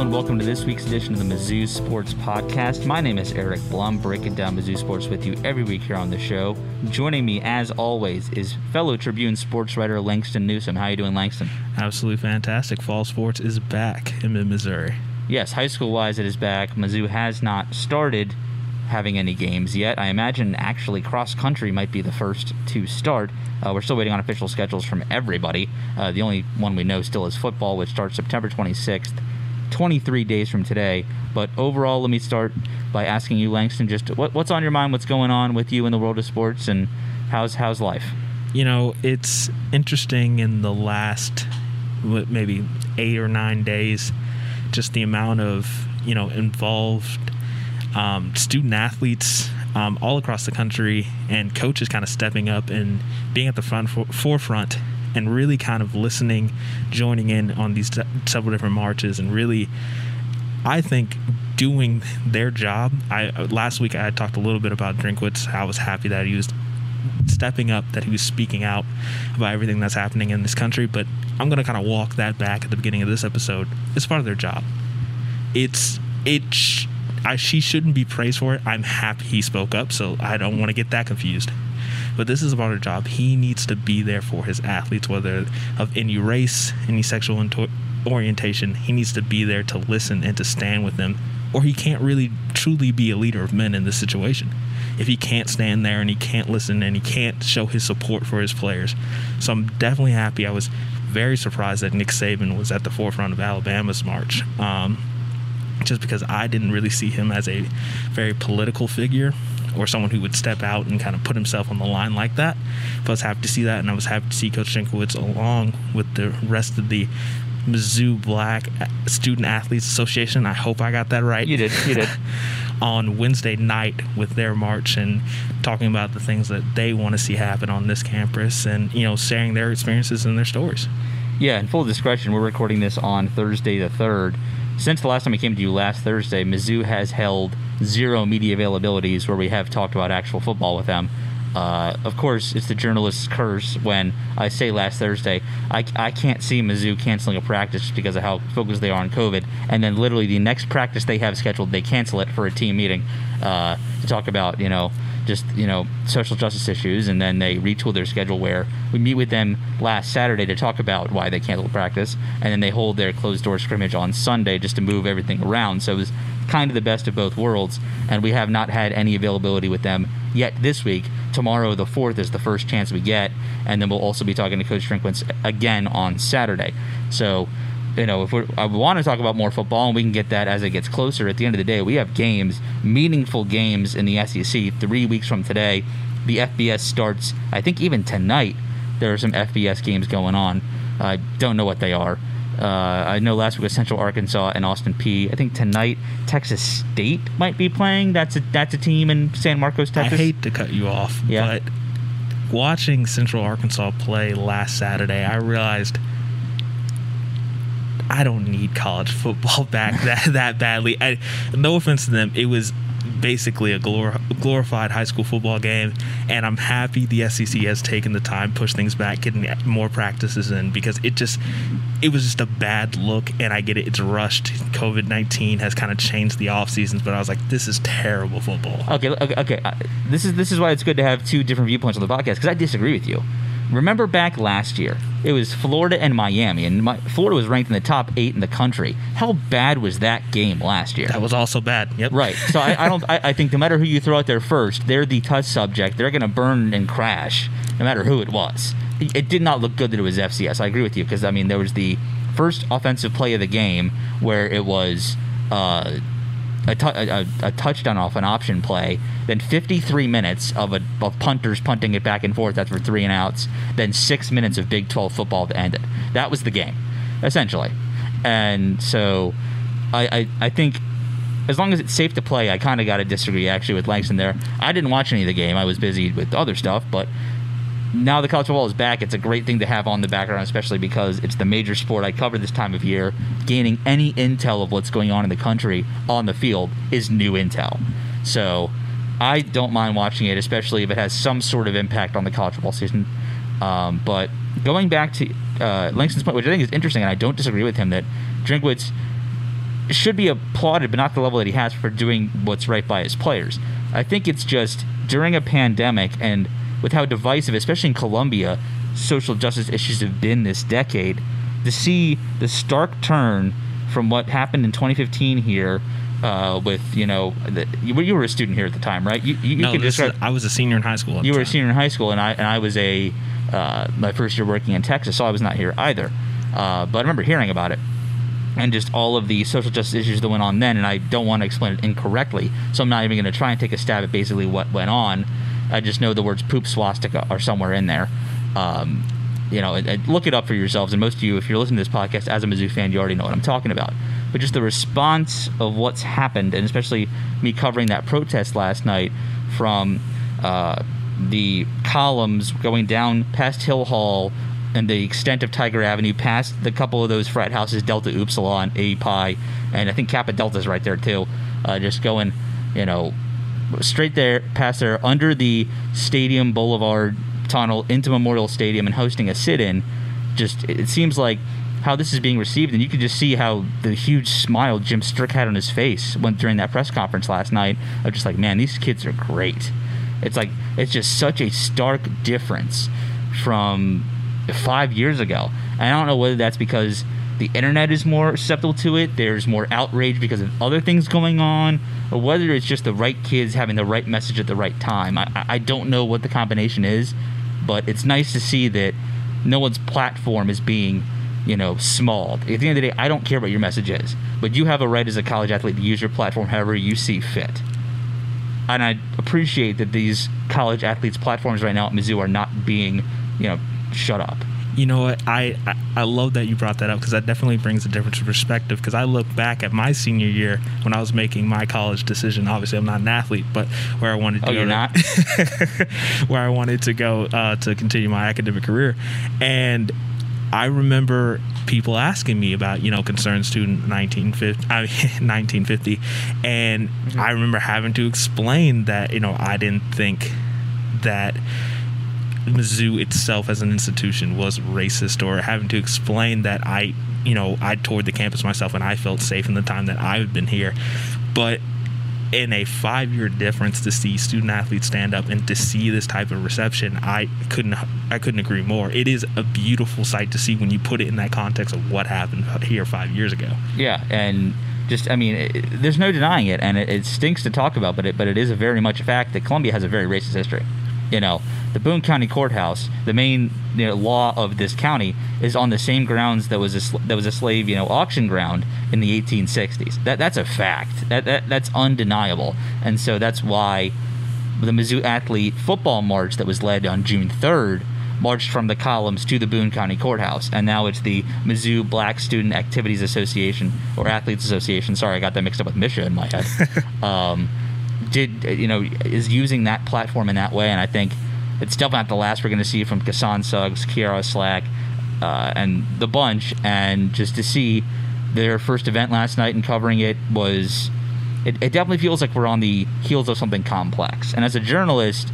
Hello and welcome to this week's edition of the Mizzou Sports Podcast. My name is Eric Blum, breaking down Mizzou sports with you every week here on the show. Joining me, as always, is fellow Tribune sports writer Langston Newsome. How are you doing, Langston? Absolutely fantastic. Fall sports is back in mid Missouri. Yes, high school wise, it is back. Mizzou has not started having any games yet. I imagine actually cross country might be the first to start. Uh, we're still waiting on official schedules from everybody. Uh, the only one we know still is football, which starts September 26th, 23 days from today. But overall, let me start by asking you, Langston, just what, what's on your mind? What's going on with you in the world of sports, and how's how's life? You know, it's interesting in the last maybe eight or nine days, just the amount of you know involved um, student athletes um, all across the country and coaches kind of stepping up and being at the front for- forefront and really kind of listening, joining in on these t- several different marches and really, I think, doing their job. I last week I talked a little bit about Drinkwitz. I was happy that he was stepping up, that he was speaking out about everything that's happening in this country. But I'm going to kind of walk that back at the beginning of this episode. It's part of their job. It's it. Sh- I, she shouldn't be praised for it. I'm happy he spoke up, so I don't want to get that confused. But this is about her job. He needs to be there for his athletes, whether of any race, any sexual orientation. He needs to be there to listen and to stand with them, or he can't really truly be a leader of men in this situation. If he can't stand there and he can't listen and he can't show his support for his players. So I'm definitely happy. I was very surprised that Nick Saban was at the forefront of Alabama's march. Um, just because I didn't really see him as a very political figure or someone who would step out and kind of put himself on the line like that. But I was happy to see that, and I was happy to see Coach Drinkwitz along with the rest of the Mizzou Black Student Athletes Association. I hope I got that right. You did. You did. on Wednesday night with their march and talking about the things that they want to see happen on this campus and, you know, sharing their experiences and their stories. Yeah, in full discretion, we're recording this on Thursday the 3rd. Since the last time we came to you last Thursday, Mizzou has held zero media availabilities where we have talked about actual football with them. Uh, of course, it's the journalist's curse when I say last Thursday, I, I can't see Mizzou canceling a practice because of how focused they are on COVID. And then literally the next practice they have scheduled, they cancel it for a team meeting uh, to talk about, you know, just you know social justice issues, and then they retool their schedule where we meet with them last Saturday to talk about why they canceled practice, and then they hold their closed door scrimmage on Sunday just to move everything around. So it was kind of the best of both worlds, and we have not had any availability with them yet this week. Tomorrow, the fourth, is the first chance we get, and then we'll also be talking to Coach Drinkwitz again on Saturday. So you know, if we I want to talk about more football, and we can get that as it gets closer. At the end of the day, we have games, meaningful games in the SEC. Three weeks from today, the FBS starts. I think even tonight there are some FBS games going on. I don't know what they are. Uh, I know last week was Central Arkansas and Austin Peay. I think tonight Texas State might be playing. That's a that's a team in San Marcos, Texas. I hate to cut you off, yeah. but watching Central Arkansas play last Saturday, I realized I don't need college football back that that badly. I, no offense to them, it was basically a glor- glorified high school football game, and I'm happy the SEC has taken the time, push things back, getting more practices in because it just it was just a bad look, and I get it, it's rushed. COVID nineteen has kind of changed the off seasons, but I was like, this is terrible football. Okay, okay, okay. Uh, this is this is why it's good to have two different viewpoints on the podcast because I disagree with you. Remember back last year, it was Florida and Miami, and my, Florida was ranked in the top eight in the country. How bad was that game last year? That was also bad. Yep. Right. So I, I don't. I, I, think no matter who you throw out there first, they're the touch subject. They're going to burn and crash, no matter who it was. It, it did not look good that it was FCS. I agree with you because I mean there was the first offensive play of the game where it was. Uh, a, t- a, a touchdown off an option play, then 53 minutes of, a, of punters punting it back and forth. after three and outs. Then six minutes of Big 12 football to end it. That was the game, essentially. And so I, I, I think as long as it's safe to play, I kind of got to disagree actually with Langston there. I didn't watch any of the game. I was busy with other stuff, but now the college football is back. It's a great thing to have on the background, especially because it's the major sport I cover this time of year. Gaining any intel of what's going on in the country on the field is new intel. So I don't mind watching it, especially if it has some sort of impact on the college football season. Um, but going back to uh, Langston's point, which I think is interesting, and I don't disagree with him, that Drinkwitz should be applauded, but not the level that he has for doing what's right by his players. I think it's just during a pandemic and with how divisive, especially in Columbia, social justice issues have been this decade, to see the stark turn from what happened in 2015 here uh, with you know the, you, you, were a student here at the time, right? You, you, no, you describe, is, I was a senior in high school. you were a senior in high school, and I and I was a uh, my first year working in Texas, so I was not here either. Uh, but I remember hearing about it and just all of the social justice issues that went on then, and I don't want to explain it incorrectly, so I'm not even going to try and take a stab at basically what went on. I just know the words poop swastika are somewhere in there. Um, you know, look it up for yourselves. And most of you, if you're listening to this podcast as a Mizzou fan, you already know what I'm talking about. But just the response of what's happened, and especially me covering that protest last night from uh, the columns going down past Hill Hall and the extent of Tiger Avenue, past the couple of those frat houses, Delta Upsilon, A Pi, and I think Kappa Delta's right there too. Uh, just going, you know, straight there, past there, under the Stadium Boulevard tunnel into Memorial Stadium and hosting a sit-in. Just it seems like how this is being received, and you can just see how the huge smile Jim Sterk had on his face when during that press conference last night. Of just like, man, these kids are great. It's like it's just such a stark difference from five years ago. And I don't know whether that's because the internet is more susceptible to it, there's more outrage because of other things going on, or whether it's just the right kids having the right message at the right time. I, I don't know what the combination is, but it's nice to see that no one's platform is being, you know, smalled. At the end of the day, I don't care what your message is, but you have a right as a college athlete to use your platform however you see fit. And I appreciate that these college athletes' platforms right now at Mizzou are not being, you know, shut up you know what? I, I, I love that you brought that up because that definitely brings a different perspective because i look back at my senior year when i was making my college decision. Obviously i'm not an athlete but where i wanted to oh, go you're not? where i wanted to go uh, to continue my academic career. And I remember people asking me about, you know, concerned student 1950, I mean, 1950 and mm-hmm. I remember having to explain that, you know, I didn't think that Mizzou itself as an institution was racist or having to explain that I, you know, I toured the campus myself and I felt safe in the time that I've been here. But in a five year difference to see student athletes stand up and to see this type of reception, I couldn't I couldn't agree more. It is a beautiful sight to see when you put it in that context of what happened here five years ago. Yeah, and just I mean, it, there's no denying it, and it, it, stinks to talk about, but it but it is a very much a fact that Columbia has a very racist history you know, the Boone County Courthouse, the main you know, law of this county, is on the same grounds that was a that was a slave you know auction ground in the 1860s. That that's a fact. That, that that's undeniable, and so that's why the Mizzou athlete football march that was led on June 3rd marched from the columns to the Boone County Courthouse, and now it's the Mizzou Black Student Activities Association or Athletes Association. Sorry, I got that mixed up with Misha in my head. um, did you know is using that platform in that way, and I think it's definitely not the last we're going to see from Kasan Suggs, Kiara Slack, uh, and the bunch. And just to see their first event last night and covering it was, it, it definitely feels like we're on the heels of something complex. And as a journalist,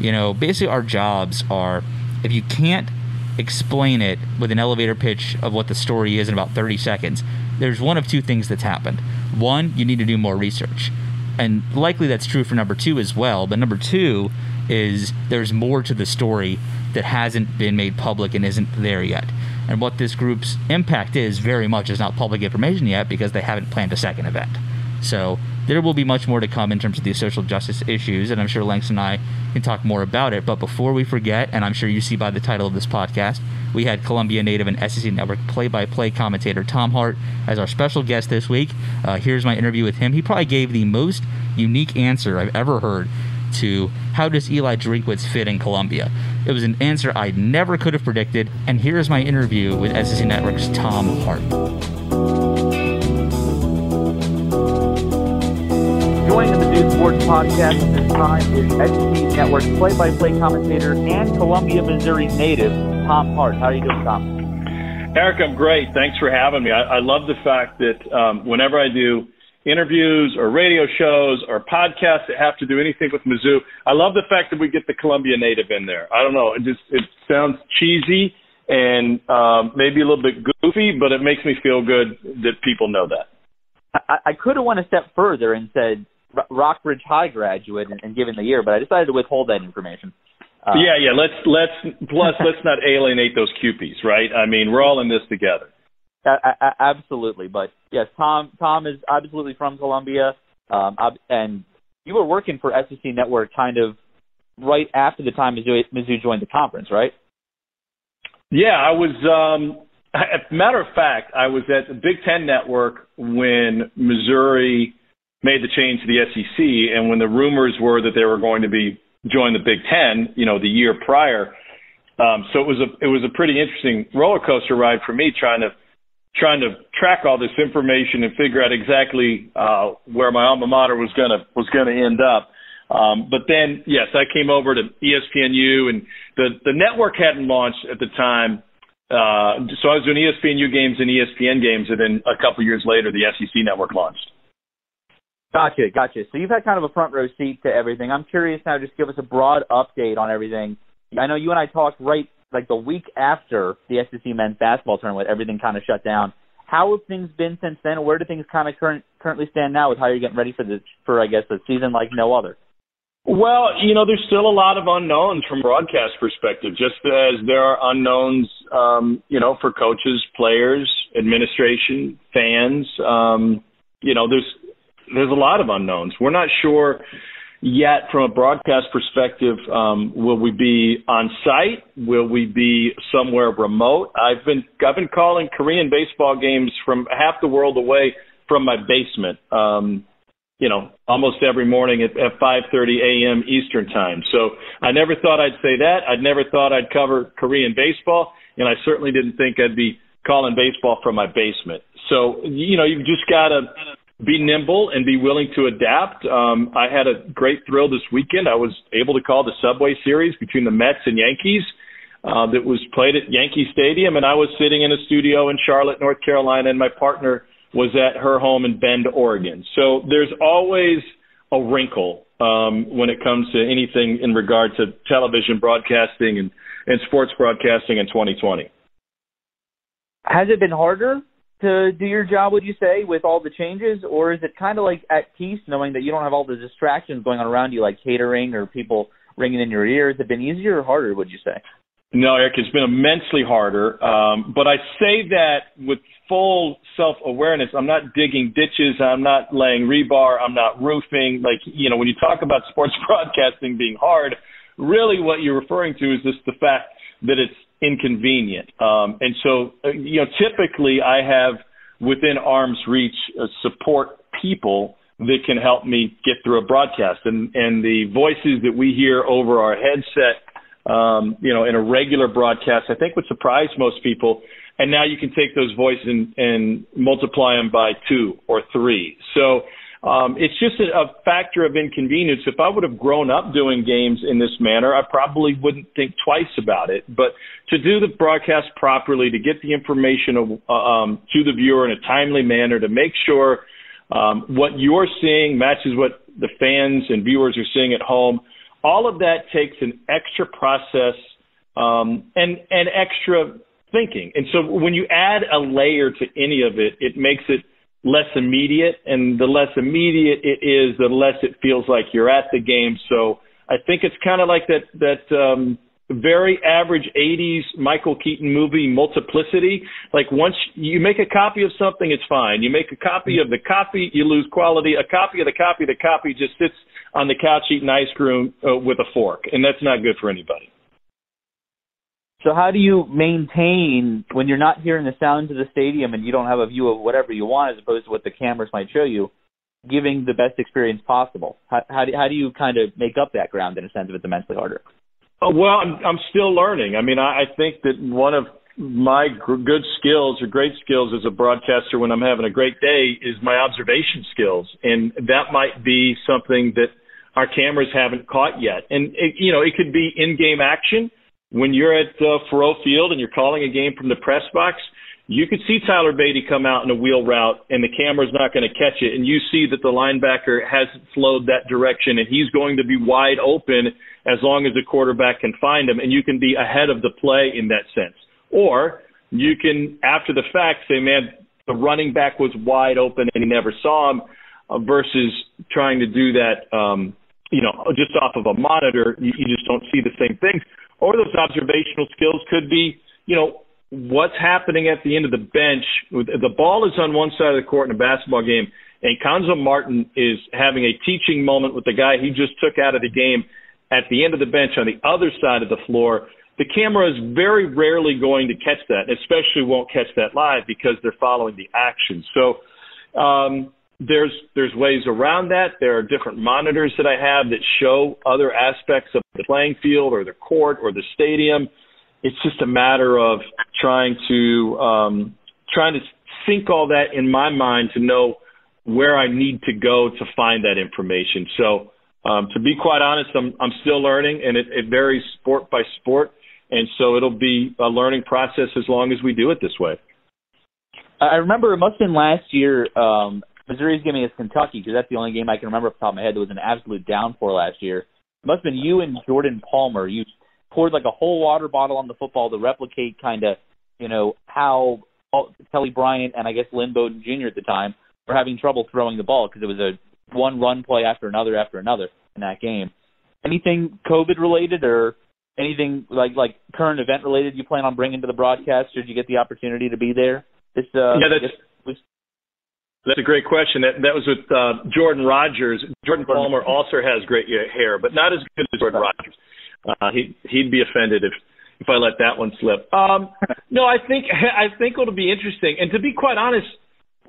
you know, basically our jobs are if you can't explain it with an elevator pitch of what the story is in about 30 seconds, there's one of two things that's happened. One, you need to do more research and likely that's true for number two as well. But number two is there's more to the story that hasn't been made public and isn't there yet. And what this group's impact is very much is not public information yet because they haven't planned a second event. So there will be much more to come in terms of these social justice issues, and I'm sure Langston and I can talk more about it. But before we forget, and I'm sure you see by the title of this podcast, we had Columbia native and SEC Network play-by-play commentator Tom Hart as our special guest this week. Uh, here's my interview with him. He probably gave the most unique answer I've ever heard to how does Eli Drinkwitz fit in Columbia. It was an answer I never could have predicted, and here's my interview with SEC Network's Tom Hart. Sports Podcast at this time is SEC Network play-by-play commentator and Columbia, Missouri native, Tom Hart. How are you doing, Tom? Eric, I'm great. Thanks for having me. I, I love the fact that um, whenever I do interviews or radio shows or podcasts that have to do anything with Mizzou, I love the fact that we get the Columbia native in there. I don't know, it just it sounds cheesy and um, maybe a little bit goofy, but it makes me feel good that people know that. I, I could have went a step further and said Rock Bridge High graduate and, and given the year, but I decided to withhold that information. Uh, yeah, yeah. Let's let's plus let's not alienate those Kewpies, right? I mean, we're all in this together. Absolutely, but yes, Tom. Tom is absolutely from Columbia, um, and you were working for SEC Network kind of right after the time Mizzou, Mizzou joined the conference, right? Yeah, I was. Um, matter of fact, I was at the Big Ten Network when Missouri made the change to the SEC, and when the rumors were that they were going to be join the Big Ten, you know, the year prior. Um, so it was a it was a pretty interesting roller coaster ride for me trying to trying to track all this information and figure out exactly uh, where my alma mater was gonna was gonna end up. Um, but then, yes, I came over to ESPNU, and the the network hadn't launched at the time. Uh, so I was doing ESPNU games and ESPN games, and then a couple years later, the SEC network launched. Gotcha, gotcha. So you've had kind of a front row seat to everything. I'm curious now, just give us a broad update on everything. I know you and I talked right like the week after the SEC men's basketball tournament, everything kind of shut down. How have things been since then? Where do things kind of current, currently stand now with how you're getting ready for the for I guess a season like no other? Well, you know, there's still a lot of unknowns from broadcast perspective, just as there are unknowns, um, you know, for coaches, players, administration, fans. Um, you know, there's there's a lot of unknowns. We're not sure yet from a broadcast perspective. Um, will we be on site? Will we be somewhere remote? I've been I've been calling Korean baseball games from half the world away from my basement. Um, you know, almost every morning at, at 5:30 a.m. Eastern time. So I never thought I'd say that. I'd never thought I'd cover Korean baseball, and I certainly didn't think I'd be calling baseball from my basement. So you know, you've just got to be nimble and be willing to adapt. Um, I had a great thrill this weekend. I was able to call the Subway Series between the Mets and Yankees. Uh, that was played at Yankee Stadium, and I was sitting in a studio in Charlotte, North Carolina, and my partner was at her home in Bend, Oregon. So there's always a wrinkle um, when it comes to anything in regard to television broadcasting and, and sports broadcasting in 2020. Has it been harder to do your job, would you say, with all the changes, or is it kind of like at peace knowing that you don't have all the distractions going on around you, like catering or people ringing in your ears? Has it been easier or harder, would you say? No, Eric, it's been immensely harder. Um, but I say that with full self awareness. I'm not digging ditches. I'm not laying rebar. I'm not roofing. Like, you know, when you talk about sports broadcasting being hard, really what you're referring to is just the fact that it's inconvenient. Um, and so, uh, you know, typically I have within arm's reach uh, support people that can help me get through a broadcast. And, and the voices that we hear over our headset, um, you know, in a regular broadcast, I think would surprise most people. And now you can take those voices and, and multiply them by two or three. So um, it's just a, a factor of inconvenience. If I would have grown up doing games in this manner, I probably wouldn't think twice about it. But to do the broadcast properly, to get the information uh, um, to the viewer in a timely manner, to make sure um, what you're seeing matches what the fans and viewers are seeing at home, all of that takes an extra process um, and and extra thinking. And so when you add a layer to any of it, it makes it less immediate, and the less immediate it is, the less it feels like you're at the game. So I think it's kind of like that that um, very average '80s Michael Keaton movie, Multiplicity. Like once you make a copy of something, it's fine. You make a copy of the copy, you lose quality. A copy of the copy, the copy just sits on the couch eating ice cream uh, with a fork, and that's not good for anybody. So how do you maintain when you're not hearing the sounds of the stadium and you don't have a view of whatever you want as opposed to what the cameras might show you, giving the best experience possible? How, how do how do you kind of make up that ground in a sense if it's immensely harder? Oh, well, I'm I'm still learning. I mean, I, I think that one of my gr- good skills or great skills as a broadcaster when I'm having a great day is my observation skills, and that might be something that our cameras haven't caught yet. And it, you know, it could be in-game action when you're at uh, Faurot Field and you're calling a game from the press box you could see Tyler Badie come out in a wheel route and the camera's not going to catch it. And you see that the linebacker hasn't flowed that direction and he's going to be wide open as long as the quarterback can find him. And you can be ahead of the play in that sense. Or you can, after the fact, say, man, the running back was wide open and he never saw him uh, versus trying to do that, um, you know, just off of a monitor. You, you just don't see the same things. Or those observational skills could be, you know, what's happening at the end of the bench. The ball is on one side of the court in a basketball game, and Cuonzo Martin is having a teaching moment with the guy he just took out of the game at the end of the bench on the other side of the floor. The camera is very rarely going to catch that, especially won't catch that live because they're following the action. So um, there's there's ways around that. There are different monitors that I have that show other aspects of the playing field or the court or the stadium it's just a matter of trying to um, trying to sync all that in my mind to know where I need to go to find that information. So um, to be quite honest, I'm I'm still learning, and it, it varies sport by sport, and so it'll be a learning process as long as we do it this way. I remember it must have been last year. Um, Missouri's game against Kentucky because that's the only game I can remember off the top of my head that was an absolute downpour last year. It must have been you and Jordan Palmer. You poured like a whole water bottle on the football to replicate kind of, you know, how Kelly Bryant and I guess Lynn Bowden Jr. at the time were having trouble throwing the ball because it was a one run play after another after another in that game. Anything COVID related or anything like like current event related you plan on bringing to the broadcast? Did you get the opportunity to be there? This uh, yeah, that's that's a great question. That that was with uh, Jordan Rodgers. Jordan Palmer also has great hair, but not as good as Jordan Rodgers. Uh, he he'd be offended if if I let that one slip. Um, no, I think I think it'll be interesting. And to be quite honest,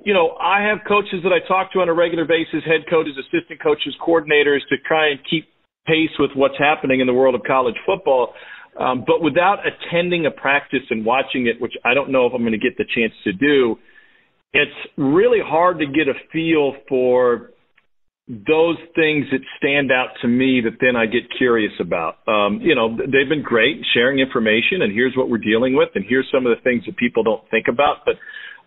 you know, I have coaches that I talk to on a regular basis, head coaches, assistant coaches, coordinators, to try and keep pace with what's happening in the world of college football. Um, but without attending a practice and watching it, which I don't know if I'm going to get the chance to do, it's really hard to get a feel for those things that stand out to me that then I get curious about. Um, you know, they've been great sharing information, and here's what we're dealing with, and here's some of the things that people don't think about. But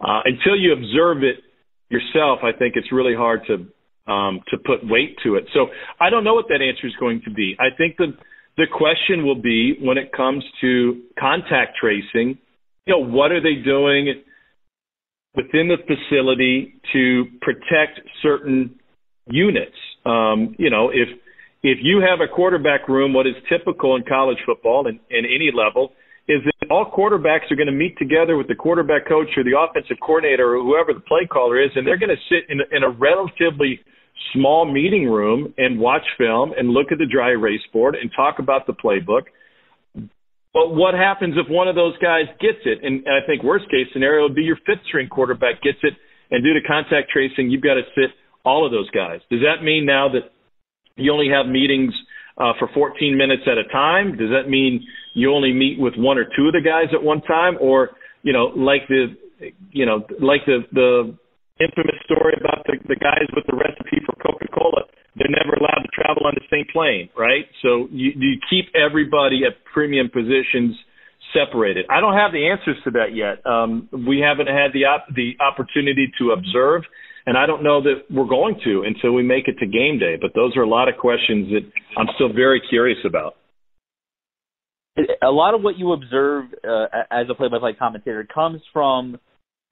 uh, until you observe it yourself, I think it's really hard to um, to put weight to it. So I don't know what that answer is going to be. I think the the question will be when it comes to contact tracing. You know, what are they doing within the facility to protect certain units. Um, you know, if if you have a quarterback room, what is typical in college football and, in any level is that all quarterbacks are going to meet together with the quarterback coach or the offensive coordinator or whoever the play caller is, and they're going to sit in, in a relatively small meeting room and watch film and look at the dry erase board and talk about the playbook. But what happens if one of those guys gets it? And, I think worst case scenario would be your fifth string quarterback gets it, and due to contact tracing, you've got to sit all of those guys. Does that mean now that you only have meetings uh, for 14 minutes at a time? Does that mean you only meet with one or two of the guys at one time, or you know, like the you know, like the the infamous story about the, the guys with the recipe for Coca-Cola? They're never allowed to travel on the same plane, right? So you, you keep everybody at premium positions separated. I don't have the answers to that yet. Um, we haven't had the op- the opportunity to observe and I don't know that we're going to until we make it to game day. But those are a lot of questions that I'm still very curious about. A lot of what you observe uh, as a play-by-play commentator comes from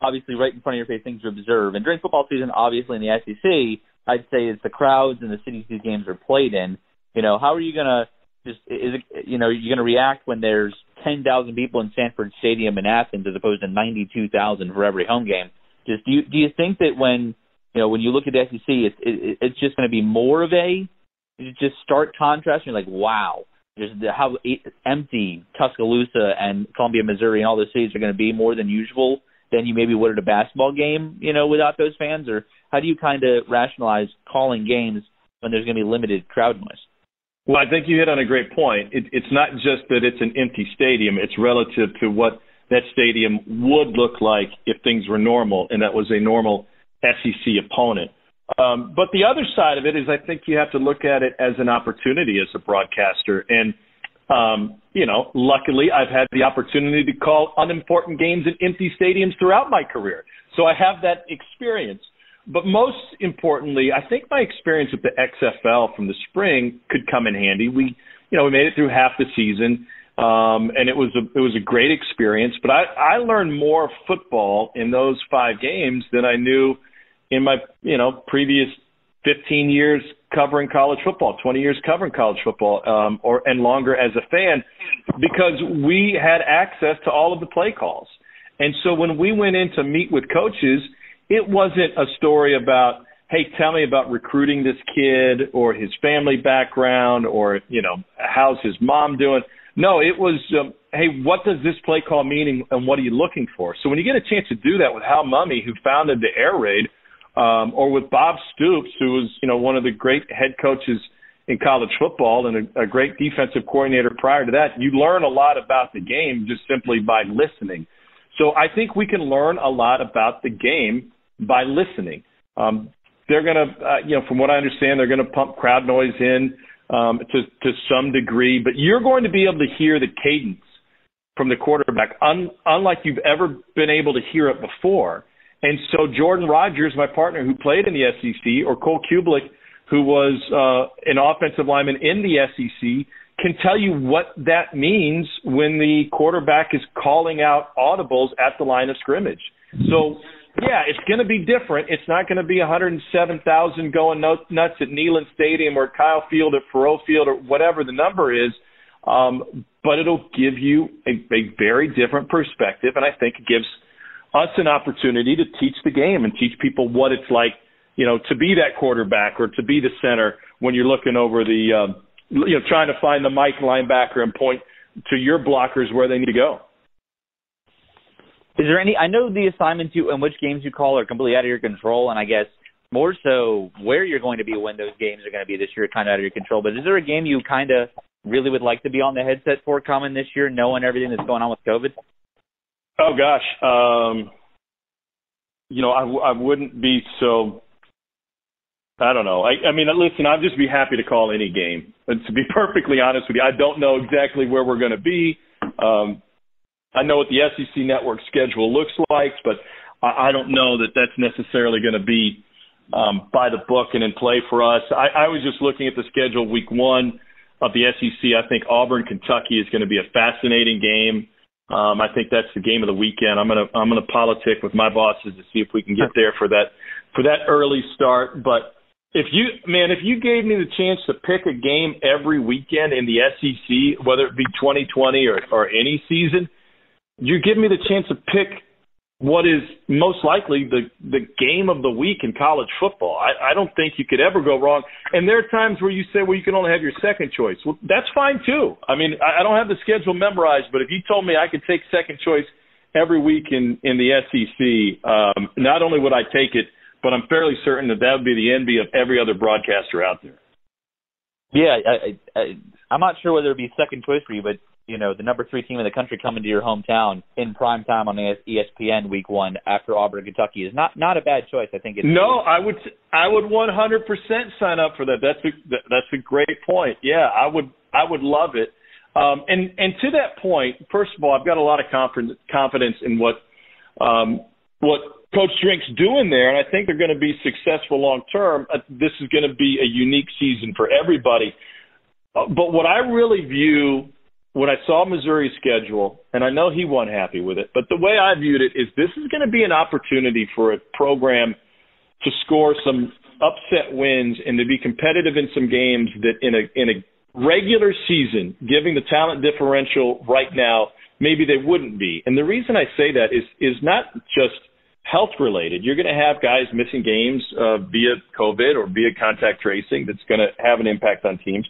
obviously right in front of your face things to observe. And during football season, obviously in the SEC, I'd say it's the crowds and the cities these games are played in. You know, how are you gonna just is it you know you're gonna react when there's ten thousand people in Sanford Stadium in Athens as opposed to ninety two thousand for every home game? Just do you do you think that when you know, when you look at the SEC, it's it, it's just going to be more of a just start contrast. You're like, wow, just how empty Tuscaloosa and Columbia, Missouri, and all those cities are going to be more than usual than you maybe would at a basketball game, you know, without those fans. Or how do you kind of rationalize calling games when there's going to be limited crowd noise? Well, I think you hit on a great point. It, it's not just that it's an empty stadium; it's relative to what that stadium would look like if things were normal and that was a normal SEC opponent. Um, but the other side of it is I think you have to look at it as an opportunity as a broadcaster. And, um, you know, luckily I've had the opportunity to call unimportant games in empty stadiums throughout my career. So I have that experience. But most importantly, I think my experience with the XFL from the spring could come in handy. We, you know, we made it through half the season, um, and it was a it was a great experience. But I I learned more football in those five games than I knew in my you know previous 15 years covering college football, 20 years covering college football, um, or and longer as a fan, because we had access to all of the play calls. And so when we went in to meet with coaches it wasn't a story about, hey, tell me about recruiting this kid or his family background or, you know, how's his mom doing. No, it was, um, hey, what does this play call mean and what are you looking for? So when you get a chance to do that with Hal Mumme, who founded the Air Raid, um, or with Bob Stoops, who was, you know, one of the great head coaches in college football and a, a great defensive coordinator prior to that, you learn a lot about the game just simply by listening. So I think we can learn a lot about the game by listening. Um, they're going to, uh, you know, from what I understand, they're going to pump crowd noise in um, to to some degree, but you're going to be able to hear the cadence from the quarterback, un, unlike you've ever been able to hear it before. And so Jordan Rodgers, my partner who played in the SEC, or Cole Cubelic, who was uh, an offensive lineman in the SEC, can tell you what that means when the quarterback is calling out audibles at the line of scrimmage. So yeah, it's going to be different. It's not going to be 107,000 going nuts at Neyland Stadium or Kyle Field at Faurot Field or whatever the number is. Um, but it'll give you a, a very different perspective, and I think it gives us an opportunity to teach the game and teach people what it's like, you know, to be that quarterback or to be the center when you're looking over the, um, you know, trying to find the Mike linebacker and point to your blockers where they need to go. Is there any? I know the assignments you and which games you call are completely out of your control, and I guess more so where you're going to be when those games are going to be this year, kind of out of your control. But is there a game you kind of really would like to be on the headset for coming this year, knowing everything that's going on with COVID? Oh gosh, um, you know, I, I wouldn't be so. I don't know. I, I mean, listen, I'd just be happy to call any game. And to be perfectly honest with you, I don't know exactly where we're going to be. Um, I know what the SEC network schedule looks like, but I, I don't know that that's necessarily going to be um, by the book and in play for us. I, I was just looking at the schedule week one of the SEC. I think Auburn, Kentucky is going to be a fascinating game. Um, I think that's the game of the weekend. I'm gonna I'm gonna politic with my bosses to see if we can get there for that for that early start. But if you man, if you gave me the chance to pick a game every weekend in the SEC, whether it be 2020 or or any season, you give me the chance to pick what is most likely the the game of the week in college football. I, I don't think you could ever go wrong. And there are times where you say, well, you can only have your second choice. Well, that's fine too. I mean, I, I don't have the schedule memorized, but if you told me I could take second choice every week in in the SEC, um, not only would I take it, but I'm fairly certain that that would be the envy of every other broadcaster out there. Yeah, I, I, I'm not sure whether it'd be second choice for you, but you know, the number three team in the country coming to your hometown in prime time on ESPN week one after Auburn, Kentucky is not not a bad choice. I think it's no, I would I would 100% sign up for that. That's a that's a great point. Yeah, I would I would love it. Um, and and to that point, first of all, I've got a lot of confidence confidence in what um, what Coach Drink's doing there, and I think they're going to be successful long term. Uh, this is going to be a unique season for everybody. Uh, but what I really view when I saw Missouri's schedule, and I know he wasn't happy with it, but the way I viewed it is this is going to be an opportunity for a program to score some upset wins and to be competitive in some games that in a in a regular season, giving the talent differential right now, maybe they wouldn't be. And the reason I say that is is not just health related. You're going to have guys missing games uh, via COVID or via contact tracing that's going to have an impact on teams.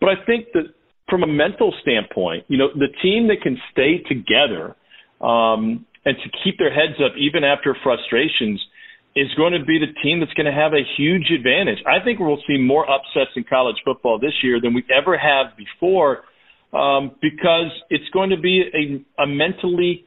But I think that from a mental standpoint, you know, the team that can stay together um, and to keep their heads up even after frustrations is going to be the team that's going to have a huge advantage. I think we'll see more upsets in college football this year than we ever have before um, because it's going to be a, a mentally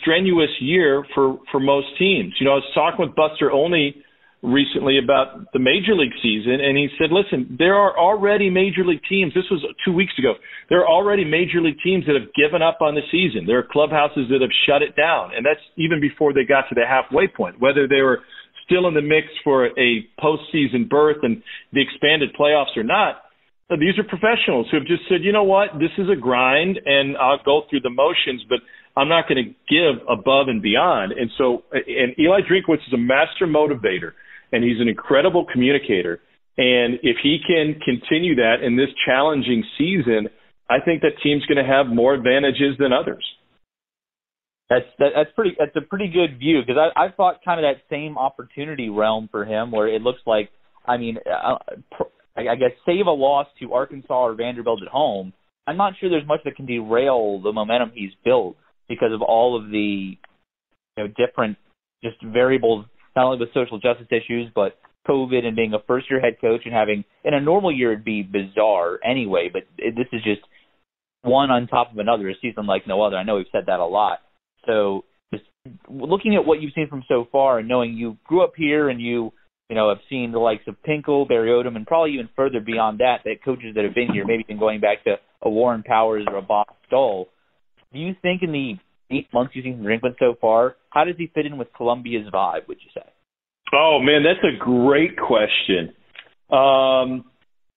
strenuous year for for most teams. You know, I was talking with Buster Olney recently about the major league season and he said listen there are already major league teams. This was 2 weeks ago. There are already major league teams that have given up on the season. There are clubhouses that have shut it down and that's even before they got to the halfway point. Whether they were still in the mix for a postseason berth and the expanded playoffs or not these are professionals who have just said you know what? This is a grind and I'll go through the motions but I'm not going to give above and beyond. And so and Eli Drinkwitz is a master motivator and he's an incredible communicator. And if he can continue that in this challenging season, I think that team's going to have more advantages than others. That's that, that's pretty. That's a pretty good view because I I thought kind of that same opportunity realm for him where it looks like I mean uh, I guess save a loss to Arkansas or Vanderbilt at home. I'm not sure there's much that can derail the momentum he's built because of all of the you know different just variables not only with social justice issues, but COVID and being a first year head coach and having in a normal year it'd be bizarre anyway, but this is just one on top of another, a season like no other. I know we've said that a lot. So just looking at what you've seen from so far and knowing you grew up here and you you know have seen the likes of Pinkel, Barry Odom, and probably even further beyond that, that coaches that have been here, maybe even going back to a Warren Powers or a Bob Stull. Do you think in the eight months you've seen from so far, how does he fit in with Columbia's vibe? Would you say? Oh man, that's a great question. Um,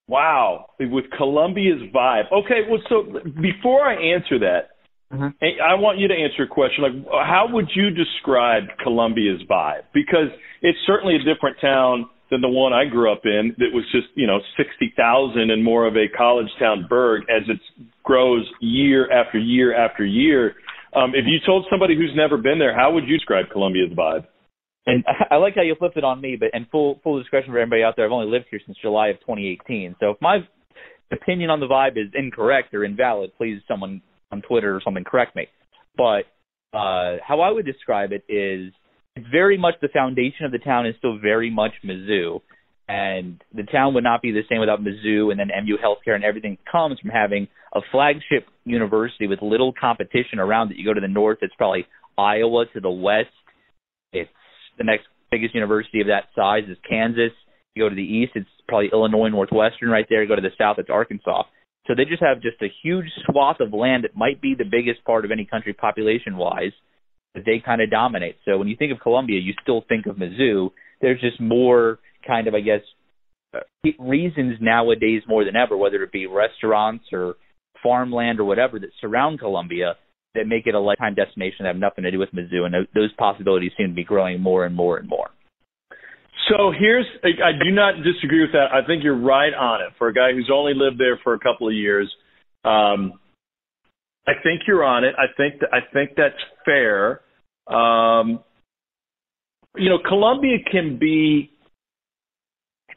wow, with Columbia's vibe. Okay, well, so before I answer that, mm-hmm. I want you to answer a question like, how would you describe Columbia's vibe? Because it's certainly a different town than the one I grew up in that was just, you know, 60,000 and more of a college town burg as it grows year after year after year. Um, if you told somebody who's never been there, how would you describe Columbia's vibe? And I like how you flipped it on me, but and full full discretion for everybody out there, I've only lived here since July of 2018. So if my opinion on the vibe is incorrect or invalid, please someone on Twitter or something correct me. But uh, how I would describe it is it's very much the foundation of the town is still very much Mizzou. And the town would not be the same without Mizzou and then MU Healthcare and everything comes from having a flagship university with little competition around it. You go to the north, it's probably Iowa to the west. It's the next biggest university of that size is Kansas. You go to the east, it's probably Illinois Northwestern right there. You go to the south, it's Arkansas. So they just have just a huge swath of land that might be the biggest part of any country population wise that they kind of dominate. So when you think of Columbia, you still think of Mizzou. There's just more kind of, I guess, reasons nowadays more than ever, whether it be restaurants or farmland or whatever that surround Columbia that make it a lifetime destination that have nothing to do with Mizzou, and those possibilities seem to be growing more and more and more. So here's, I do not disagree with that. I think you're right on it. For a guy who's only lived there for a couple of years, um, I think you're on it. I think that, I think that's fair. Um, you know, Columbia can be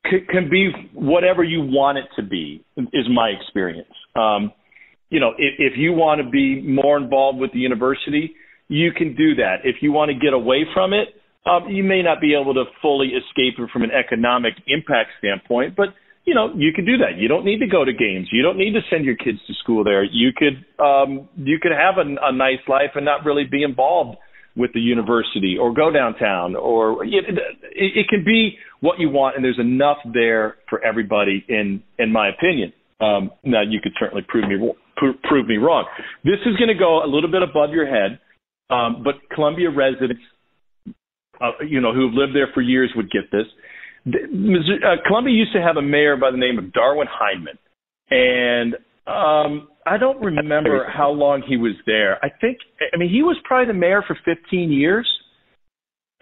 can be whatever you want it to be. Is my experience. Um, you know, if, if you want to be more involved with the university, you can do that. If you want to get away from it, um, you may not be able to fully escape it from an economic impact standpoint, but you know you can do that. You don't need to go to games. You don't need to send your kids to school there. You could um, you could have a, a nice life and not really be involved with the university or go downtown or it, it, can be what you want and there's enough there for everybody in in my opinion um, now you could certainly prove me prove me wrong. This is going to go a little bit above your head, um, but Columbia residents, uh, you know, who have lived there for years would get this. Uh, Columbia used to have a mayor by the name of Darwin Hindman, and um, I don't remember how long he was there. I think, I mean, he was probably the mayor for 15 years,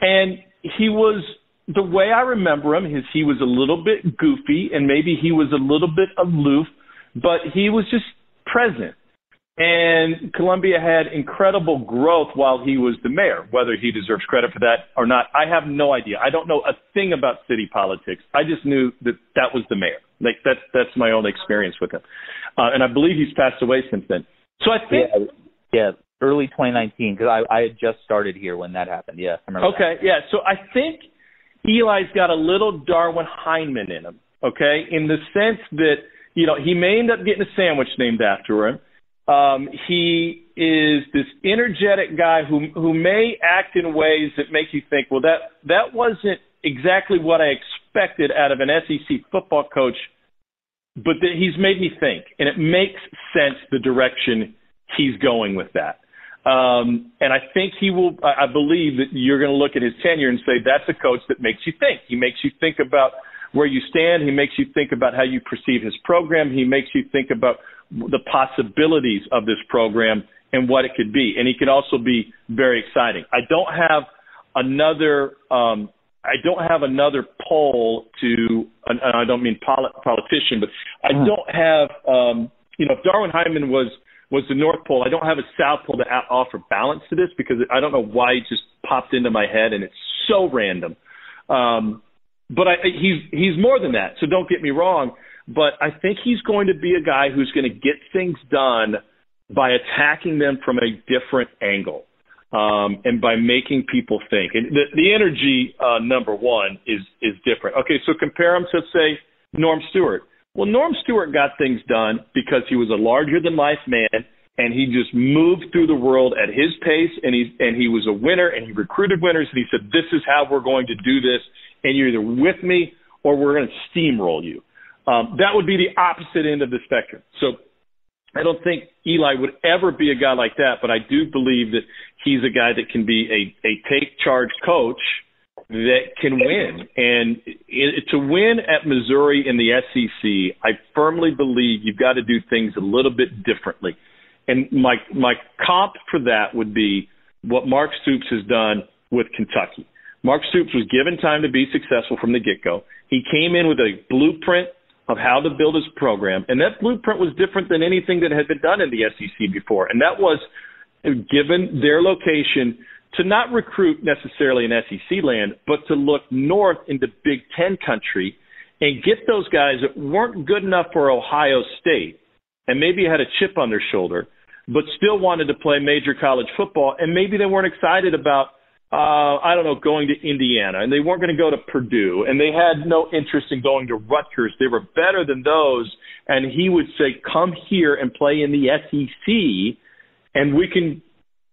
and he was the way I remember him is he was a little bit goofy and maybe he was a little bit aloof, but he was just present. And Columbia had incredible growth while he was the mayor. Whether he deserves credit for that or not, I have no idea. I don't know a thing about city politics. I just knew that that was the mayor. Like that's that's my own experience with him, uh, and I believe he's passed away since then. So I think, yeah, yeah early 2019, because I I had just started here when that happened. Yeah, I remember. Okay, that. yeah. So I think Eli's got a little Darwin Hindman in him. Okay, in the sense that you know, he may end up getting a sandwich named after him. Um, he is this energetic guy who who may act in ways that make you think, well, that that wasn't exactly what I expected out of an SEC football coach, but that he's made me think, and it makes sense the direction he's going with that. Um, and I think he will. I believe that you're going to look at his tenure and say that's a coach that makes you think. He makes you think about where you stand. He makes you think about how you perceive his program. He makes you think about the possibilities of this program and what it could be. And he can also be very exciting. I don't have another. Um, I don't have another poll to. And I don't mean polit- politician, but I hmm. don't have. Um, you know, if Darwin Hyman was was the North Pole, I don't have a South Pole to offer balance to this because I don't know why it just popped into my head and it's so random. Um, but I, he's he's more than that. So don't get me wrong. But I think he's going to be a guy who's going to get things done by attacking them from a different angle um, and by making people think. And the, the energy, uh, number one, is is different. Okay, so compare him to say Norm Stewart. Well, Norm Stewart got things done because he was a larger than life man and he just moved through the world at his pace and he and he was a winner and he recruited winners and he said this is how we're going to do this and you're either with me or we're going to steamroll you. Um, that would be the opposite end of the spectrum. So I don't think Eli would ever be a guy like that, but I do believe that he's a guy that can be a, a take charge coach that can win. And it, to win at Missouri in the SEC, I firmly believe you've got to do things a little bit differently. And my my comp for that would be what Mark Stoops has done with Kentucky. Mark Stoops was given time to be successful from the get go. He came in with a blueprint of how to build his program, and that blueprint was different than anything that had been done in the SEC before. And that was given their location to not recruit necessarily in SEC land, but to look north into Big Ten country and get those guys that weren't good enough for Ohio State and maybe had a chip on their shoulder, but still wanted to play major college football, and maybe they weren't excited about uh, I don't know, going to Indiana, and they weren't going to go to Purdue, and they had no interest in going to Rutgers. They were better than those, and he would say, "Come here and play in the SEC, and we can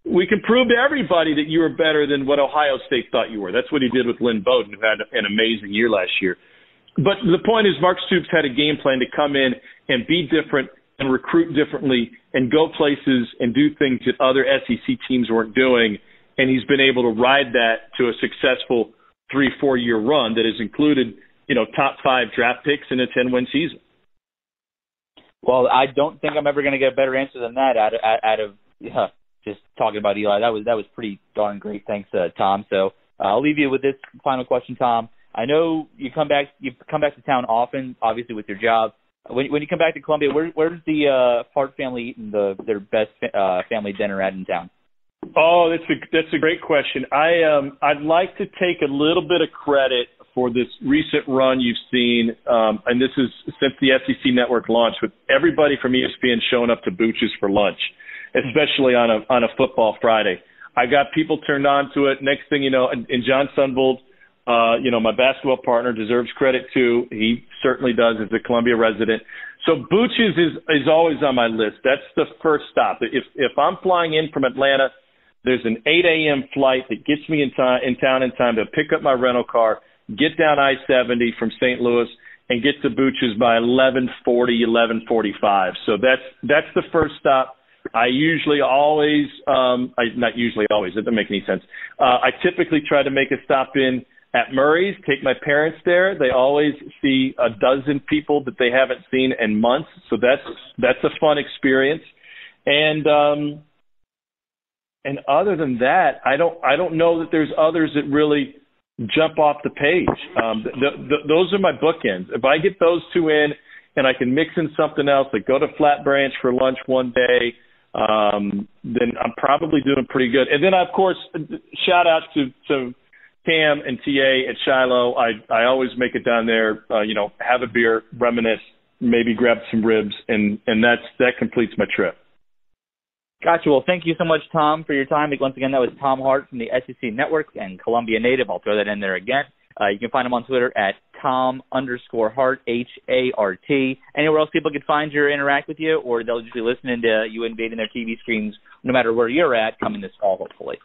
we can prove to everybody that you are better than what Ohio State thought you were." That's what he did with Lynn Bowden, who had an amazing year last year. But the point is, Mark Stoops had a game plan to come in and be different and recruit differently and go places and do things that other SEC teams weren't doing and he's been able to ride that to a successful three, four year run that has included, you know, top five draft picks in a 10 win season. Well, I don't think I'm ever going to get a better answer than that out of, out of yeah, just talking about Eli. That was that was pretty darn great. Thanks, uh, Tom. So uh, I'll leave you with this final question, Tom. I know you come back you come back to town often, obviously with your job. When when you come back to Columbia, where where's the uh, Hart family eating the their best uh, family dinner at in town? Oh, that's a that's a great question. I um I'd like to take a little bit of credit for this recent run you've seen, um, and this is since the SEC Network launched, with everybody from ESPN showing up to Booches for lunch, especially on a on a football Friday. I got people turned on to it. Next thing you know, and, and Jon Sundvold, uh, you know, my basketball partner deserves credit too. He certainly does as a Columbia resident. So Booches is is always on my list. That's the first stop. If if I'm flying in from Atlanta there's an 8 a.m. flight that gets me in time in town in time to pick up my rental car, get down I-70 from St. Louis, and get to Booches by 11:40, 11:45. So that's that's the first stop. I usually always, um, I not usually always. It doesn't make any sense. Uh, I typically try to make a stop in at Murry's. Take my parents there. They always see a dozen people that they haven't seen in months. So that's that's a fun experience. And um, and other than that, I don't I don't know that there's others that really jump off the page. Um, the, the, those are my bookends. If I get those two in, and I can mix in something else, like go to Flat Branch for lunch one day, um, then I'm probably doing pretty good. And then of course, shout out to to Cam and TA at Shiloh. I I always make it down there. Uh, you know, have a beer, reminisce, maybe grab some ribs, and and that's that completes my trip. Gotcha. Well, thank you so much, Tom, for your time. Once again, that was Tom Hart from the SEC Network and Columbia Native. I'll throw that in there again. Uh, you can find him on Twitter at Tom underscore Hart, H A R T. Anywhere else people can find you or interact with you, or they'll just be listening to you invading their TV screens no matter where you're at coming this fall, hopefully.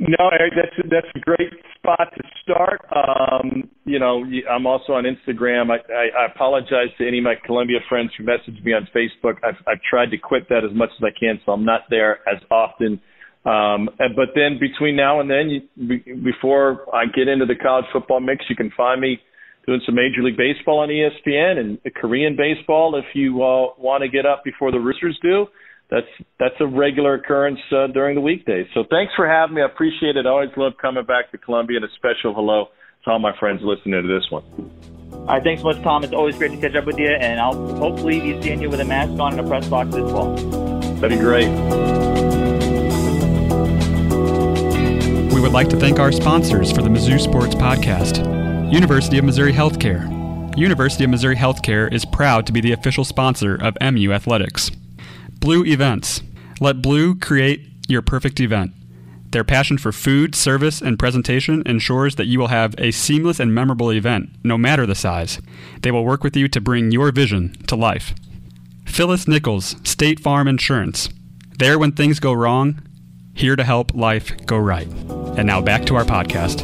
No, Eric, that's that's a great spot to start. Um, you know, I'm also on Instagram. I, I, I apologize to any of my Columbia friends who message me on Facebook. I've, I've tried to quit that as much as I can, so I'm not there as often. Um, but then between now and then, you, before I get into the college football mix, you can find me doing some Major League Baseball on ESPN and Korean baseball if you uh, want to get up before the Roosters do. That's that's a regular occurrence uh, during the weekdays. So thanks for having me. I appreciate it. I always love coming back to Columbia, and a special hello to all my friends listening to this one. All right, thanks so much, Tom. It's always great to catch up with you, and I'll hopefully be seeing you with a mask on and a press box this fall. That'd be great. We would like to thank our sponsors for the Mizzou Sports Podcast. University of Missouri Healthcare. University of Missouri Healthcare is proud to be the official sponsor of MU Athletics. Blue Events. Let Blue create your perfect event. Their passion for food, service, and presentation ensures that you will have a seamless and memorable event, no matter the size. They will work with you to bring your vision to life. Phyllis Nichols, State Farm Insurance. There when things go wrong, here to help life go right. And now back to our podcast.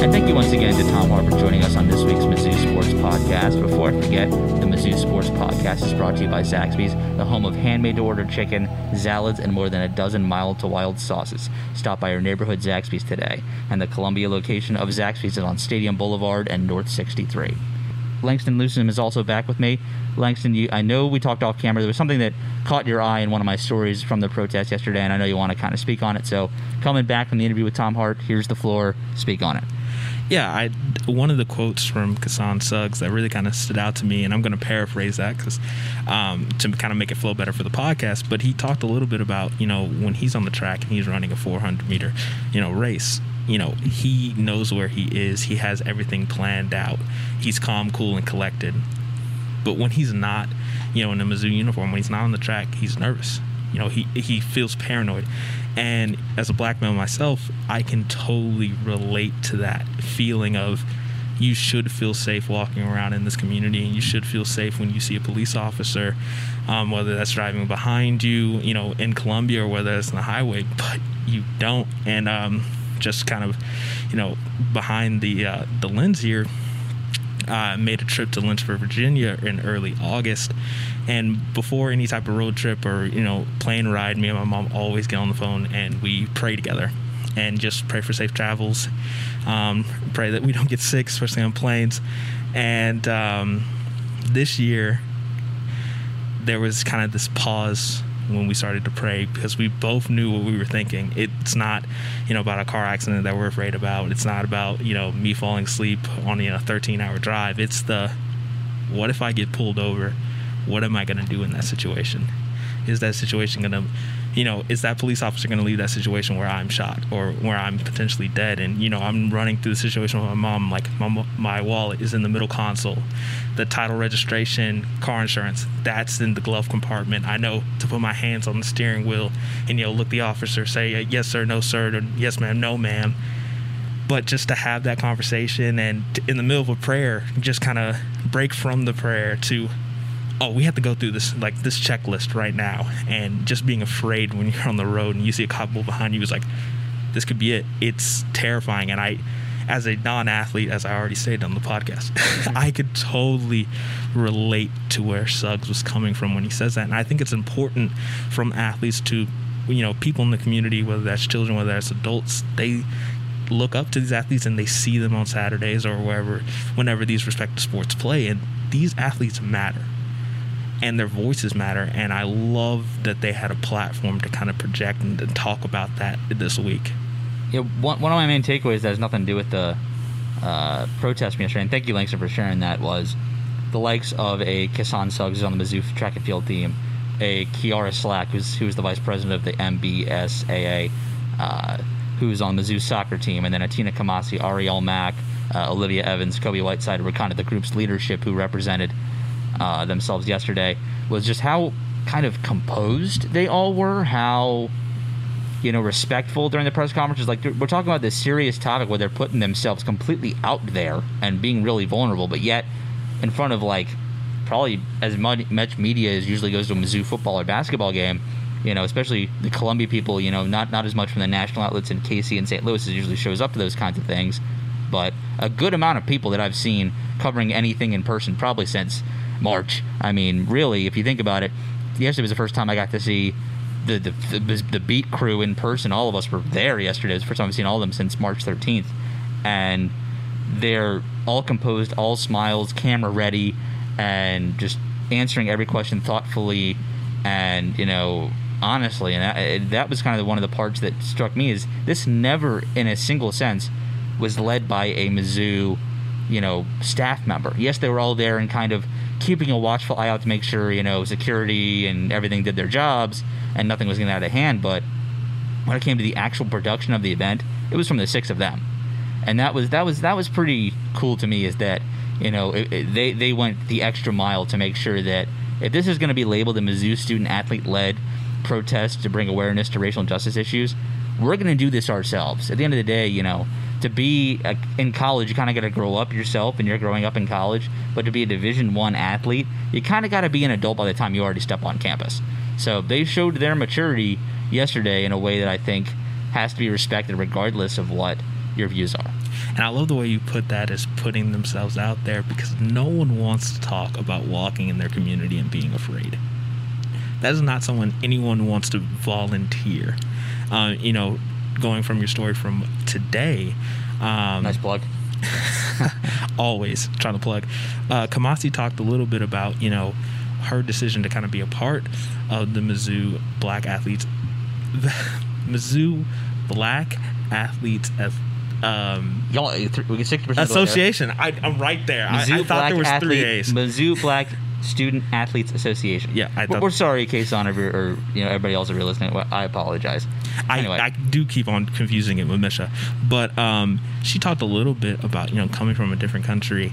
And thank you once again to Tom Hart for joining us on this week's Sports Podcast. Before I forget, the Mizzou Sports Podcast is brought to you by Zaxby's, the home of handmade to order chicken, salads, and more than a dozen mild to wild sauces. Stop by your neighborhood Zaxby's today. And the Columbia location of Zaxby's is on Stadium Boulevard and North 63. Langston Newsome is also back with me. Langston, you, I know we talked off camera. There was something that caught your eye in one of my stories from the protest yesterday, and I know you want to kind of speak on it. So, coming back from the interview with Tom Hart, here's the floor. Speak on it yeah, I one of the quotes from Kasan Suggs that really kind of stood out to me, and I'm going to paraphrase that because um, to kind of make it flow better for the podcast. But he talked a little bit about you know when he's on the track and he's running a 400 meter you know race. You know he knows where he is. He has everything planned out. He's calm, cool, and collected. But when he's not, you know, in a Mizzou uniform, when he's not on the track, he's nervous. You know, he he feels paranoid. And as a black male myself, I can totally relate to that feeling of you should feel safe walking around in this community and you should feel safe when you see a police officer um, whether that's driving behind you you know in columbia or whether it's on the highway but you don't. And um, just kind of you know behind the uh, the lens here uh, made a trip to Lynchburg, Virginia in early August. And before any type of road trip or, you know, plane ride, me and my mom always get on the phone and we pray together and just pray for safe travels. Um, pray that we don't get sick, especially on planes. And um, this year, there was kind of this pause when we started to pray because we both knew what we were thinking. It's not, you know, about a car accident that we're afraid about. It's not about, you know, me falling asleep on a 13 hour drive. It's the what if I get pulled over? What am I going to do in that situation? Is that situation going to you know, is that police officer going to leave that situation where I'm shot or where I'm potentially dead? And, you know, I'm running through the situation with my mom, like my, my wallet is in the middle console, the title registration, car insurance, that's in the glove compartment. I know to put my hands on the steering wheel and, you know, look the officer, say, uh, yes, sir, no, sir, or yes, ma'am, no, ma'am. But just to have that conversation and in the middle of a prayer, just kind of break from the prayer to, oh, we have to go through this like this checklist right now, and just being afraid when you're on the road and you see a couple behind you is like, this could be it. It's terrifying, and I, as a non-athlete, as I already stated on the podcast, I could totally relate to where Suggs was coming from when he says that, and I think it's important from athletes to, you know, people in the community, whether that's children, whether that's adults, they look up to these athletes and they see them on Saturdays or wherever, whenever these respective sports play, and these athletes matter and their voices matter. And I love that they had a platform to kind of project and, and talk about that this week. Yeah, one, one of my main takeaways that has nothing to do with the uh, protest yesterday, and thank you, Langston, for sharing that, was the likes of a Kasan Suggs on the Mizzou track and field team, a Kiara Slack, who's who's the vice president of the MBSAA, uh, who's on the Mizzou soccer team, and then Atina Kamasi, Ariel Mack, uh, Olivia Evans, Kobe Whiteside were kind of the group's leadership who represented uh, themselves yesterday was just how kind of composed they all were, how you know respectful during the press conferences. Like we're talking about this serious topic where they're putting themselves completely out there and being really vulnerable, but yet in front of like probably as much, media as usually goes to a Mizzou football or basketball game. You know, especially the Columbia people. You know, not not as much from the national outlets in KC and St. Louis as usually shows up to those kinds of things, but a good amount of people that I've seen covering anything in person probably since March. I mean, really, if you think about it, yesterday was the first time I got to see the the, the, the beat crew in person. All of us were there yesterday. It was the first time I've seen all of them since March 13th, and they're all composed, all smiles, camera ready, and just answering every question thoughtfully, and you know honestly, and that, that was kind of one of the parts that struck me is this never, in a single sense, was led by a Mizzou, you know, staff member. Yes, they were all there and kind of keeping a watchful eye out to make sure you know security and everything did their jobs and nothing was getting out of hand. But when it came to the actual production of the event, it was from the six of them, and that was that was that was pretty cool to me. Is that you know it, it, they they went the extra mile to make sure that if this is going to be labeled a Mizzou student athlete led protest to bring awareness to racial justice issues, we're going to do this ourselves. At the end of the day, you know, to be a, in college, you kind of got to grow up yourself, and you're growing up in college. But to be a Division One athlete, you kind of got to be an adult by the time you already step on campus. So they showed their maturity yesterday in a way that I think has to be respected, regardless of what your views are. And I love the way you put that as putting themselves out there because no one wants to talk about walking in their community and being afraid. That is not someone anyone wants to volunteer. Uh, you know, going from your story from today. Um, nice plug. always trying to plug. Uh, Kamasi talked a little bit about you know her decision to kind of be a part of the Mizzou Black Athletes, the Mizzou Black Athletes um, Y'all, we get sixty percent association. I, am right there. I, I, thought Black there was Athlete, three A's. Mizzou Black Student Athletes Association. Yeah, I we're, thought- we're sorry, Kason, or, or you know everybody else if you're listening. I apologize. I, I do keep on confusing it with MSHSAA, but um, she talked a little bit about you know coming from a different country,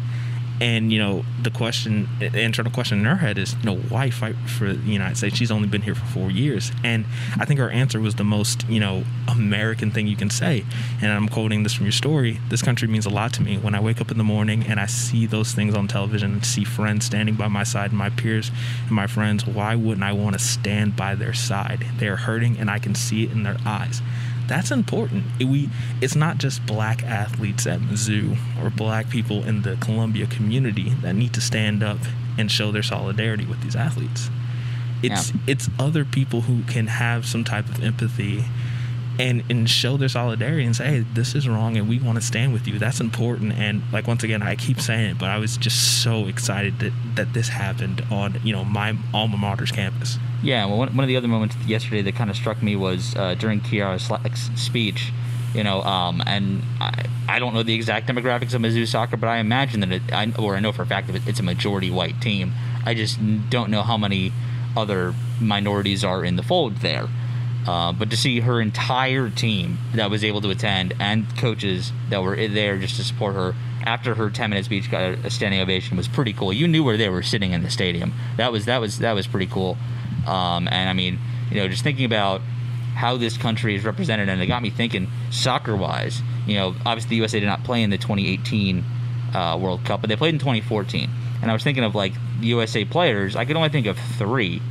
and you know the question, the internal question in her head is, you know, why fight for the United States? She's only been here for four years, and I think her answer was the most you know American thing you can say. And I'm quoting this from your story. This country means a lot to me. When I wake up in the morning and I see those things on television and see friends standing by my side, and my peers and my friends, why wouldn't I want to stand by their side? They're hurting, and I can see it in their eyes that's important. It, we it's not just black athletes at Mizzou or black people in the Columbia community that need to stand up and show their solidarity with these athletes. It's Yeah. it's other people who can have some type of empathy and and show their solidarity and say, hey, this is wrong and we want to stand with you. That's important. And like once again, I keep saying it, but I was just so excited that that this happened on you know my alma mater's campus. Yeah, well, one, one of the other moments yesterday that kind of struck me was uh, during Kiara's speech. You know, um, and I, I don't know the exact demographics of Mizzou soccer, but I imagine that it, I, or I know for a fact that it's a majority white team. I just don't know how many other minorities are in the fold there. Uh, but to see her entire team that was able to attend and coaches that were there just to support her after her 10 minute speech got a standing ovation was pretty cool. You knew where they were sitting in the stadium. That was that was that was pretty cool. Um, and I mean, you know, just thinking about how this country is represented, and it got me thinking soccer wise. You know, obviously the USA did not play in the 2018 uh, World Cup, but they played in 2014. And I was thinking of like USA players. I could only think of three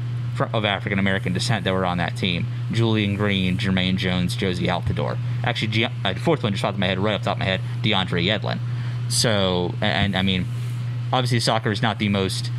of African American descent that were on that team: Julian Green, Jermaine Jones, Jozy Altidore. Actually, G- uh, fourth one just popped in my head, right off the top of my head, DeAndre Yedlin. So, and, and I mean, obviously soccer is not the most.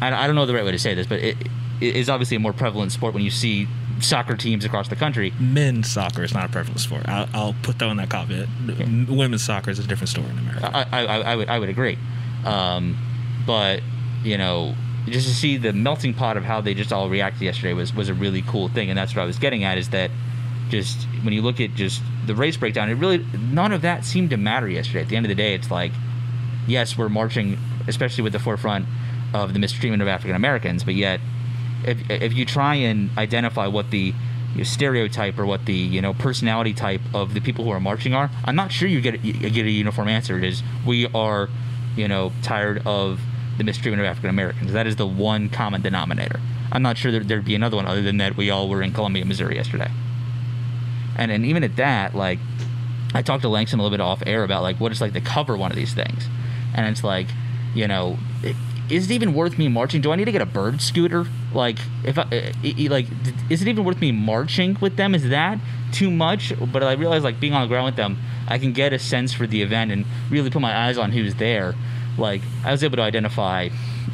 I, I don't know the right way to say this, but it, it is obviously a more prevalent sport when you see soccer teams across the country. Men's soccer is not a prevalent sport. I'll, I'll put that on that. M- Women's soccer is a different story in America. I, I, I would I would agree, um, but you know, just to see the melting pot of how they just all reacted yesterday was was a really cool thing, and that's what I was getting at is that just when you look at just the race breakdown, it really none of that seemed to matter yesterday. At the end of the day, it's like, yes, we're marching, especially with the forefront of the mistreatment of African Americans, but yet if if you try and identify what the stereotype or what the you know personality type of the people who are marching are, I'm not sure you get a, you get a uniform answer. It is we are, you know, tired of the mistreatment of African Americans. That is the one common denominator. I'm not sure there'd be another one other than that we all were in Columbia, Missouri yesterday. And and even at that, like I talked to Langston a little bit off air about like what it's like to cover one of these things, and it's like, you know, is it even worth me marching? Do I need to get a bird scooter? Like, if I like, is it even worth me marching with them? Is that too much? But I realize like being on the ground with them, I can get a sense for the event and really put my eyes on who's there. Like, I was able to identify.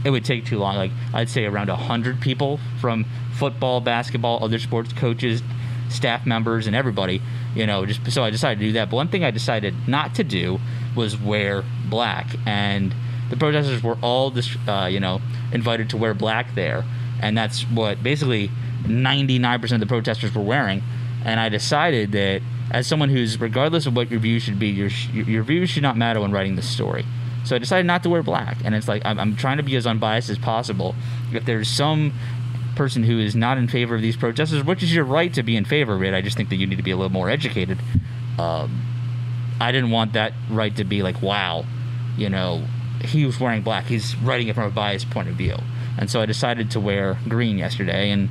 It would take too long. Like, I'd say around hundred people from football, basketball, other sports coaches, staff members, and everybody. You know, just so I decided to do that. But one thing I decided not to do was wear black and the protesters were all this, uh, you know, invited to wear black there, and that's what basically 99% of the protesters were wearing. And I decided that as someone who's, regardless of what your view should be, your your views should not matter when writing the story. So I decided not to wear black, and it's like I'm, I'm trying to be as unbiased as possible. If there's some person who is not in favor of these protesters, which is your right to be in favor of it, I just think that you need to be a little more educated. Um, I didn't want that right to be like, wow, you know, he was wearing black. He's writing it from a biased point of view. And so I decided to wear green yesterday. And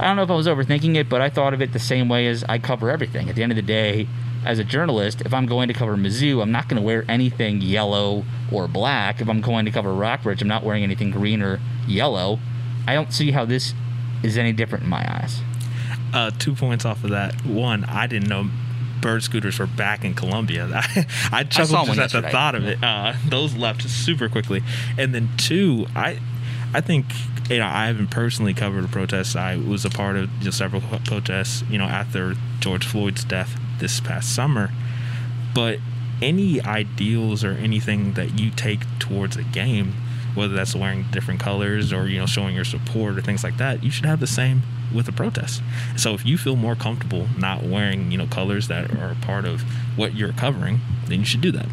I don't know if I was overthinking it, but I thought of it the same way as I cover everything. At the end of the day, as a journalist, if I'm going to cover Mizzou, I'm not going to wear anything yellow or black. If I'm going to cover Rock Bridge, I'm not wearing anything green or yellow. I don't see how this is any different in my eyes. Uh, two points off of that. One, I didn't know bird scooters were back in Columbia. I, chuckled just at the thought of it. Uh, those left super quickly. And then two, I I think you know I haven't personally covered a protest. I was a part of you know, several protests. You know after George Floyd's death this past summer, but any ideals or anything that you take towards a game whether that's wearing different colors or you know showing your support or things like that you should have the same with a protest. So if you feel more comfortable not wearing you know colors that are part of what you're covering then you should do that.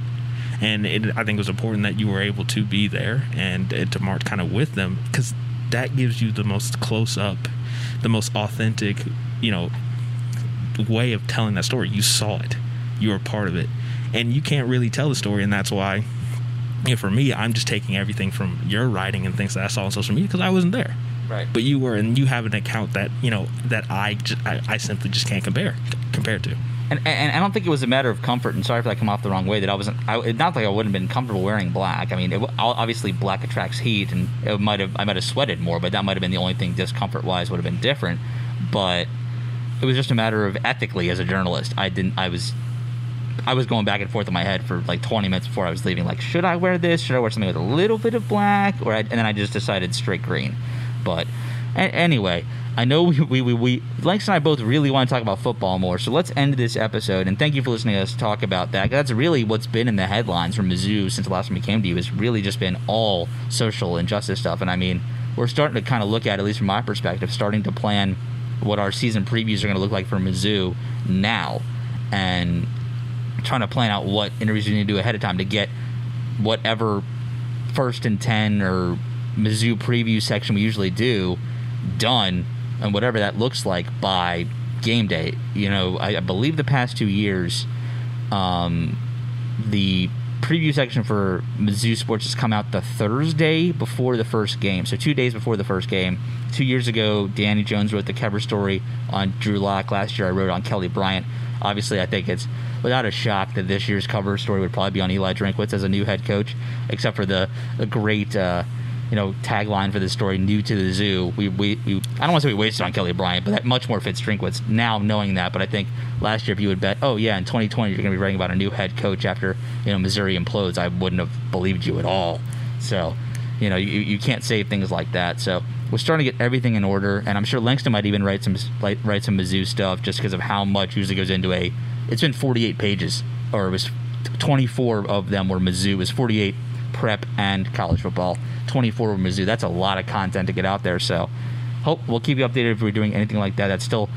And it, i think it was important that you were able to be there and, and to march kind of with them because that gives you the most close up the most authentic you know way of telling that story you saw it you were part of it and you can't really tell the story and that's why you know, for me, I'm just taking everything from your writing and things that I saw on social media because I wasn't there. Right. But you were, and you have an account that you know that I, just, I, I simply just can't compare compare to. And, and I don't think it was a matter of comfort. And sorry if I come off the wrong way. That I wasn't. I, not like I wouldn't have been comfortable wearing black. I mean, it, obviously black attracts heat, and it might have. I might have sweated more, but that might have been the only thing discomfort wise would have been different. But it was just a matter of ethically as a journalist. I didn't. I was I was going back and forth in my head for like 20 minutes before I was leaving. Like, should I wear this? Should I wear something with a little bit of black? Or I, and then I just decided straight green. But a- anyway, I know we, we, we, Lex and I both really want to talk about football more. So let's end this episode. And thank you for listening to us talk about that. That's really what's been in the headlines from Mizzou since the last time we came to you. It's really just been all social injustice stuff. And I mean, we're starting to kind of look at, at least from my perspective, starting to plan what our season previews are going to look like for Mizzou now. And trying to plan out what interviews we need to do ahead of time to get whatever first and 10 or Mizzou preview section we usually do done and whatever that looks like by game day. You know, I, I believe the past two years, um, the preview section for Mizzou Sports has come out the Thursday before the first game. So two days before the first game. Two years ago, Danny Jones wrote the cover story on Drew Lock. Last year, I wrote on Kelly Bryant. Obviously, I think it's without a shock that this year's cover story would probably be on Eli Drinkwitz as a new head coach, except for the, the great. Uh, you know, tagline for this story, new to the zoo. We, we, we I don't want to say we wasted on Kelly Bryant, but that much more fits Drinkwitz now knowing that. But I think last year, if you would bet, oh yeah, in 2020 you're going to be writing about a new head coach after you know Missouri implodes, I wouldn't have believed you at all. So, you know, you, you can't say things like that. So we're starting to get everything in order, and I'm sure Langston might even write some write some Mizzou stuff just because of how much usually goes into a. It's been 48 pages, or it was 24 of them were Mizzou. It was 48 prep and college football. 24 with Mizzou. That's a lot of content to get out there. So, hope we'll keep you updated if we're doing anything like that. That's still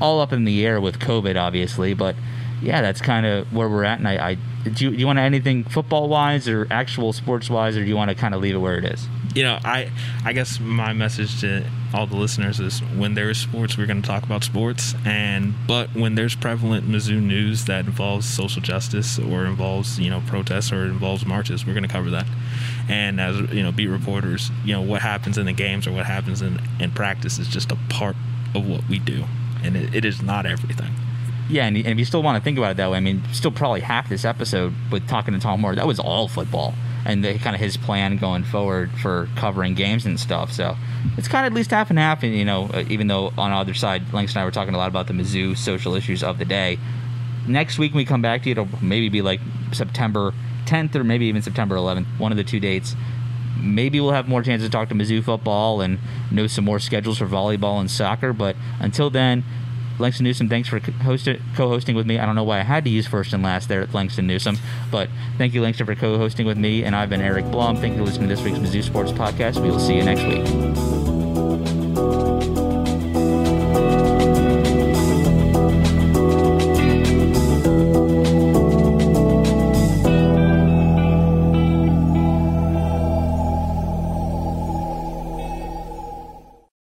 all up in the air with COVID, obviously. But yeah, that's kind of where we're at. And I, I do you, do you want anything football wise or actual sports wise, or do you want to kind of leave it where it is? you know, I I guess my message to all the listeners is when there is sports, we're going to talk about sports, and but when there's prevalent Mizzou news that involves social justice or involves you know protests or involves marches, we're going to cover that. And as you know, beat reporters, you know what happens in the games or what happens in in practice is just a part of what we do, and it, it is not everything. Yeah, and, and if you still want to think about it that way, I mean, still probably half this episode with talking to Tom Moore, that was all football. And the, kind of his plan going forward for covering games and stuff. So it's kind of at least half and half. And you know, uh, even though on the other side, Langston and I were talking a lot about the Mizzou social issues of the day. Next week when we come back to you, it'll maybe be like September 10th or maybe even September 11th, one of the two dates. Maybe we'll have more chance to talk to Mizzou football and know some more schedules for volleyball and soccer. But until then, Langston Newsome, thanks for co-hosting with me. I don't know why I had to use first and last there at Langston Newsome, but thank you, Langston, for co-hosting with me. And I've been Eric Blum. Thank you for listening to this week's Mizzou Sports Podcast. We will see you next week.